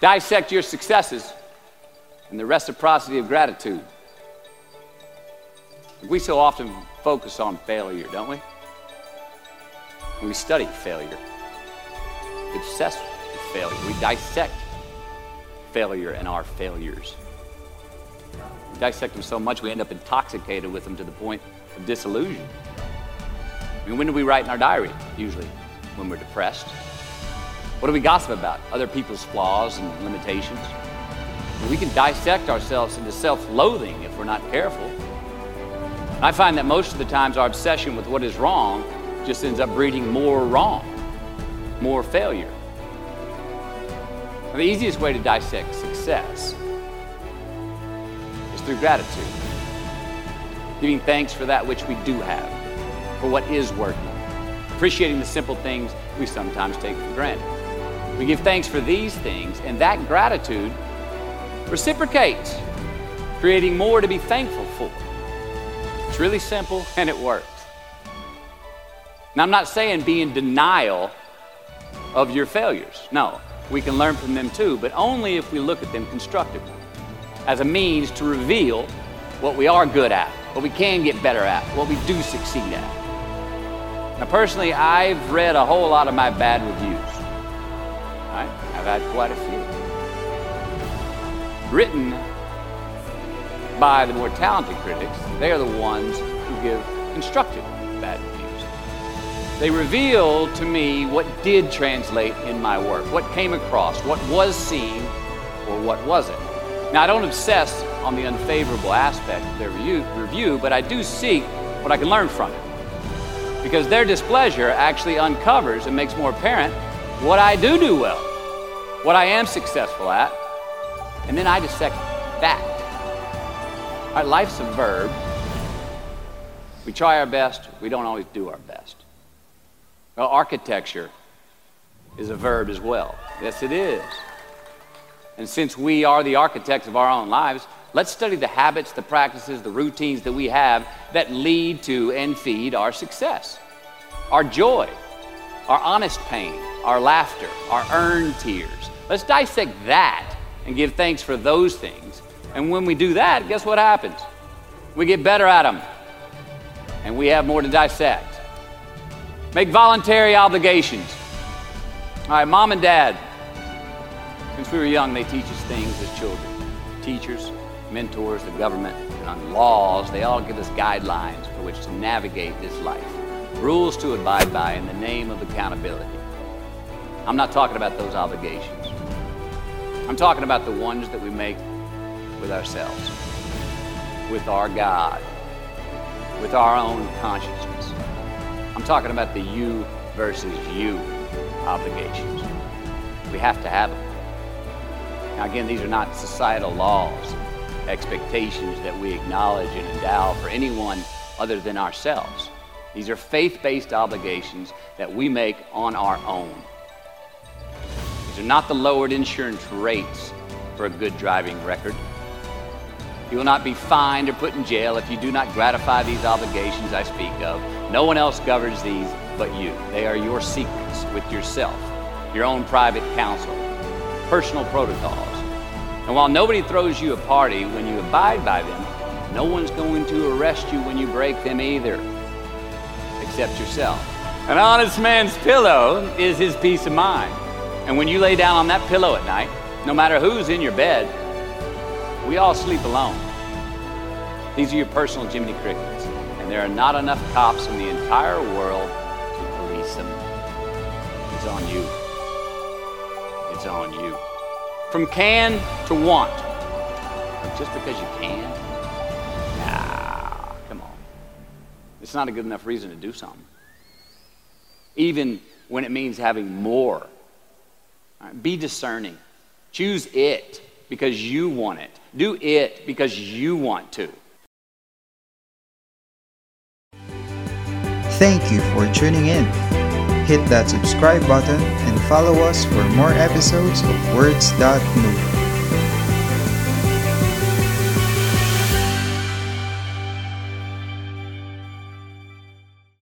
Dissect your successes and the reciprocity of gratitude. We so often focus on failure, don't we? We study failure, obsessed with failure. We dissect failure and our failures. We dissect them so much we end up intoxicated with them to the point of disillusion. I mean, when do we write in our diary? Usually when we're depressed. What do we gossip about? Other people's flaws and limitations. We can dissect ourselves into self loathing if we're not careful. I find that most of the times our obsession with what is wrong just ends up breeding more wrong, more failure. the easiest way to dissect success is through gratitude, giving thanks for that which we do have, for what is working, appreciating the simple things we sometimes take for granted. We give thanks for these things, and that gratitude reciprocates, creating more to be thankful for. It's really simple and it works. Now, I'm not saying be in denial of your failures. No, we can learn from them too, but only if we look at them constructively as a means to reveal what we are good at, what we can get better at, what we do succeed at. Now, personally, I've read a whole lot of my bad reviews. I've had quite a few. Written by the more talented critics, they are the ones who give constructive bad reviews. They reveal to me what did translate in my work, what came across, what was seen, or what wasn't. Now, I don't obsess on the unfavorable aspect of their review, review, but I do seek what I can learn from it. Because their displeasure actually uncovers and makes more apparent what I do do well, what I am successful at, and then I dissect that. Right, life's a verb. We try our best, we don't always do our best. Well, architecture is a verb as well. Yes, it is. And since we are the architects of our own lives, let's study the habits, the practices, the routines that we have that lead to and feed our success, our joy, our honest pain, our laughter, our earned tears. Let's dissect that and give thanks for those things. And when we do that, guess what happens? We get better at them and we have more to dissect. Make voluntary obligations. All right, mom and dad, since we were young, they teach us things as children. Teachers, mentors, the government, and on laws, they all give us guidelines for which to navigate this life rules to abide by in the name of accountability. I'm not talking about those obligations. I'm talking about the ones that we make with ourselves, with our God, with our own consciousness. I'm talking about the you versus you obligations. We have to have them. Now, again, these are not societal laws, expectations that we acknowledge and endow for anyone other than ourselves. These are faith based obligations that we make on our own. Not the lowered insurance rates for a good driving record. You will not be fined or put in jail if you do not gratify these obligations I speak of. No one else governs these but you. They are your secrets with yourself, your own private counsel, personal protocols. And while nobody throws you a party when you abide by them, no one's going to arrest you when you break them either except yourself. An honest man's pillow is his peace of mind. And when you lay down on that pillow at night, no matter who's in your bed, we all sleep alone. These are your personal Jiminy Crickets, and there are not enough cops in the entire world to police them. It's on you. It's on you. From can to want. Just because you can? Nah, come on. It's not a good enough reason to do something. Even when it means having more. Right, be discerning. Choose it because you want it. Do it because you want to. Thank you for tuning in. Hit that subscribe button and follow us for more episodes of Words That Move.